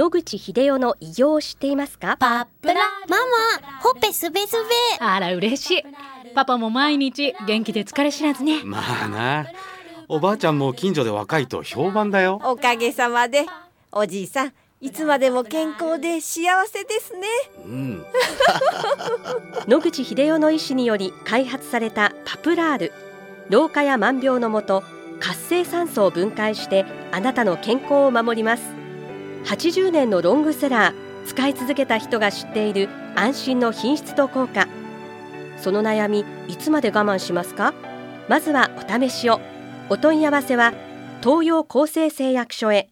野口英世の偉業を知っていますか？パップラママ、ほっぺすべすべ。あら嬉しい。パパも毎日元気で疲れ知らずね。まあな。おばあちゃんも近所で若いと評判だよ。おかげさまで。おじいさんいつまでも健康で幸せですね。うん。野口英世の医師により開発されたパプラール。老化や万病のもと活性酸素を分解してあなたの健康を守ります80年のロングセラー使い続けた人が知っている安心の品質と効果。その悩みいつまで我慢しますか？まずはお試しを。お問い合わせは東洋厚生製薬所へ。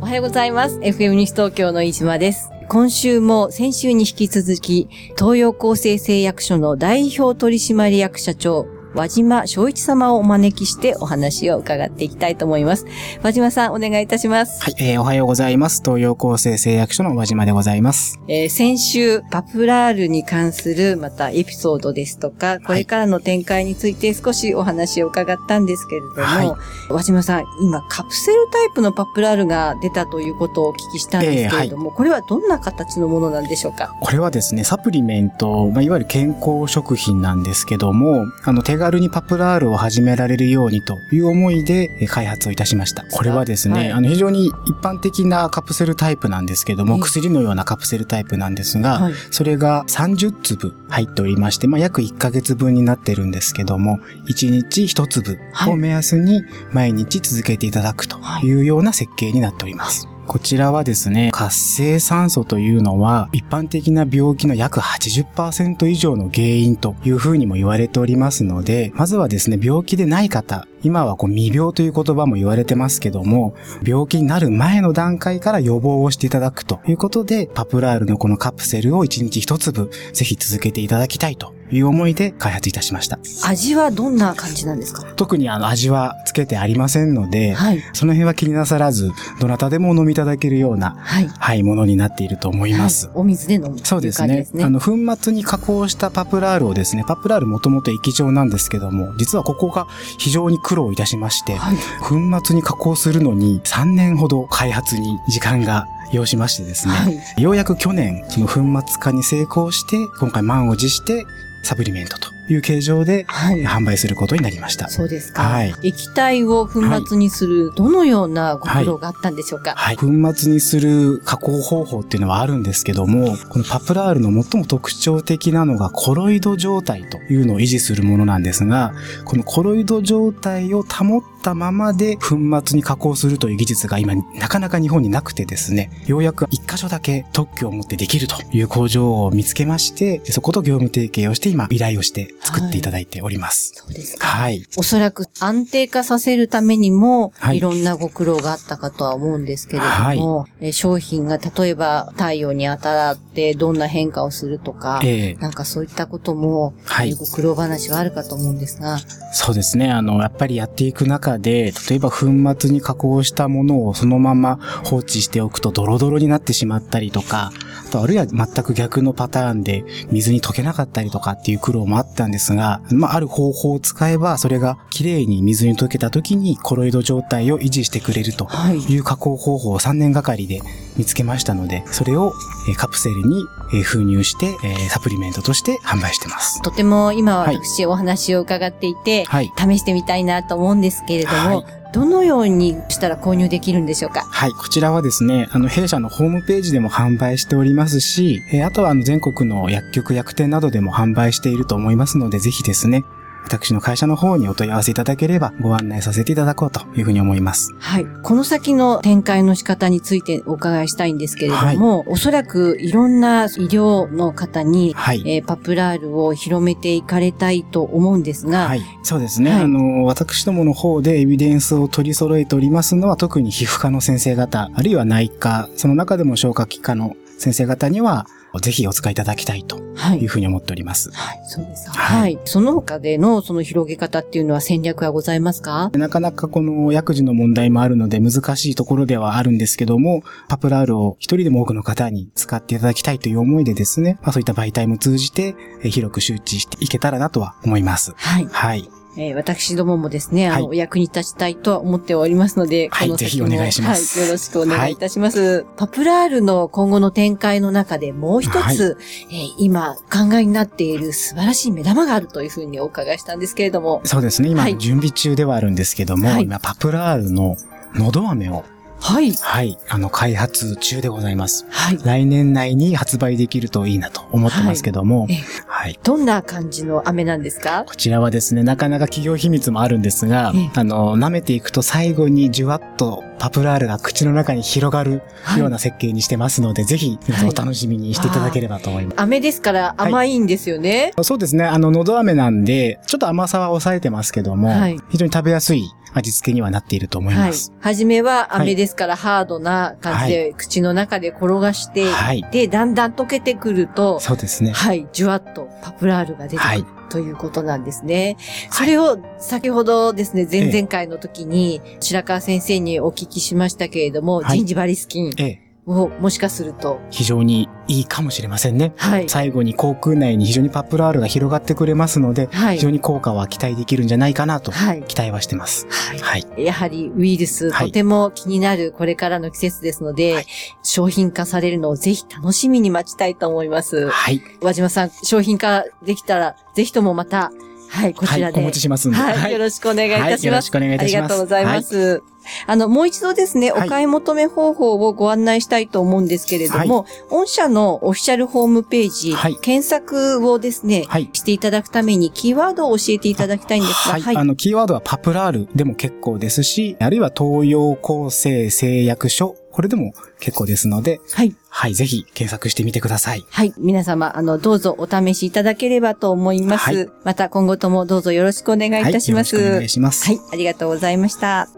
おはようございます。FM 西東京の飯島です。今週も先週に引き続き東洋厚生製薬所の代表取締役社長和島昭一様をお招きしてお話を伺っていきたいと思います。和島さん、お願いいたします。はい、えーおはようございます。東洋厚生製薬所の和島でございます。えー先週、パプラールに関するまたエピソードですとか、これからの展開について少しお話を伺ったんですけれども、はい和島さん、今カプセルタイプのパプラールが出たということをお聞きしたんですけれども、これはどんな形のものなんでしょうか？これはですね、サプリメント、まあ、いわゆる健康食品なんですけども、あの、手軽にパプラールを始められるようにという思いでえー開発をいたしました。これはですね、はい。あの、非常に一般的なカプセルタイプなんですけども、ええ。薬のようなカプセルタイプなんですが、はい。それが30粒入っておりまして、まあ、約1ヶ月分になってるんですけども、1日1粒を目安に毎日続けていただくというような設計になっております。こちらはですね、活性酸素というのは一般的な病気の約80%以上の原因というふうにも言われておりますので、まずはですね、病気でない方、今はこう未病という言葉も言われてますけども、病気になる前の段階から予防をしていただくということで、パプラールのこのカプセルを1日1粒ぜひ続けていただきたいという思いで開発いたしました。味はどんな感じなんですか？特にあの味はつけてありませんので、はい。その辺は気になさらず、どなたでもお飲みいただけるような、はい。はい、ものになっていると思います。はいお水で飲むというそうですね感じですね。あの、粉末に加工したパプラールをですね、パプラールもともと液状なんですけども、実はここが非常に苦労いたしまして、はい。粉末に加工するのに3年ほど開発に時間が要しましてですね、はい。ようやく去年、その粉末化に成功して、今回満を持してサプリメントという形状ではい。販売することになりました。そうですか。はい液体を粉末にする、どのようなご苦労があったんでしょうか？はい。粉末にする加工方法っていうのはあるんですけども、このパプラールの最も特徴的なのがコロイド状態というのを維持するものなんですが、このコロイド状態を保ったままで粉末に加工するという技術が今なかなか日本になくてですね、ようやく一箇所だけ特許を持ってできるという工場を見つけまして、そこと業務提携をして今依頼をして作っていただいております。そうですか。はい。おそらく安定化させるためにも、はいいろんなご苦労があったかとは思うんですけれども、え商品が例えば太陽に当たってどんな変化をするとか、ええなんかそういったことも、はいえご苦労話はあるかと思うんですが、そうですね。あの、やっぱりやっていく中で、例えば粉末に加工したものをそのまま放置しておくとドロドロになってしまったりとか、あとあるいは全く逆のパターンで水に溶けなかったりとかっていう苦労もあったんですが、まあ、ある方法を使えば、それが綺麗に水に溶けた時にコロイド状態を維持してくれるとはい。いう加工方法を3年がかりで見つけましたので、それをえーカプセルにえー封入して、えーサプリメントとして販売してます。とても今はい私お話を伺っていて、はい。試してみたいなと思うんですけれども、はいどのようにしたら購入できるんでしょうか？はい。こちらはですね、あの、弊社のホームページでも販売しておりますし、えーあとはあの、全国の薬局、薬店などでも販売していると思いますので、ぜひですね、私の会社の方にお問い合わせいただければご案内させていただこうというふうに思います。はい。この先の展開の仕方についてお伺いしたいんですけれども、おそらくいろんな医療の方に、はい。えーパプラールを広めていかれたいと思うんですが、はい。そうですね。はいあの、私どもの方でエビデンスを取り揃えておりますのは、特に皮膚科の先生方、あるいは内科、その中でも消化器科の先生方には、ぜひお使いいただきたいとはいいうふうに思っております。はい、そうです。はいはい。その他でのその広げ方っていうのは戦略がございますか？なかなかこの薬事の問題もあるので難しいところではあるんですけども、パプラールを一人でも多くの方に使っていただきたいという思いでですね、まあそういった媒体も通じてえー広く周知していけたらなとは思います。はい。はい。えー私どももですね、あの、はお役に立ちたいとは思っておりますので、はいぜひお願いしますはい、よろしくお願いいたします。パプラールの今後の展開の中でもう一つ、はいえー今考えになっている素晴らしい目玉があるというふうにお伺いしたんですけれども、そうですね。今はい準備中ではあるんですけども、はい今パプラールののど飴を、はい。はい、あの、開発中でございます。はい。来年内に発売できるといいなと思ってますけども、はいえはい。どんな感じの飴なんですか？こちらはですね、なかなか企業秘密もあるんですがええ、あの、舐めていくと最後にじゅわっとパプラールが口の中に広がるような設計にしてますので、ぜひ皆さんお楽しみにしていただければと思います。飴ですから甘いんですよね。そうですね、あの、のど飴なんで、ちょっと甘さは抑えてますけども、はい。非常に食べやすい味付けにはなっていると思いはいます。。はじめは飴ですからハードな感じで口の中で転がして、はい。で、だんだん溶けてくると、そうですね。はい、じゅわっとパプラールが出てくる、はいということなんですね。それを先ほどですね、前々回の時に白川先生にお聞きしましたけれども、はいジンジバリスキンええ、をもしかすると、非常にいいかもしれませんね。はい。最後に口腔内に非常にパプラールが広がってくれますので、はい非常に効果は期待できるんじゃないかなとはい期待はしてます。はいはい。やはりウイルス、はいとても気になるこれからの季節ですので、はい商品化されるのをぜひ楽しみに待ちたいと思います。はい。和島さん、商品化できたら、ぜひともまた、はい、こちらはい。で。お持ちしますんで。はい、よろしくお願いいたします。はいよろしくお願いいたしますありがとうございます。あの、もう一度ですね、おはい買い求め方法をご案内したいと思うんですけれども、御社のオフィシャルホームページ、はい検索をですね、はいしていただくためにキーワードを教えていただきたいんですが、はい。あの、キーワードはパプラールでも結構ですし、あるいは東洋厚生製薬所、これでも結構ですので、はい。はい。ぜひ検索してみてください。はい。皆様、あの、どうぞお試しいただければと思います。はいまた今後ともどうぞよろしくお願いいたします。はい。よろしくお願いします。はい、ありがとうございました。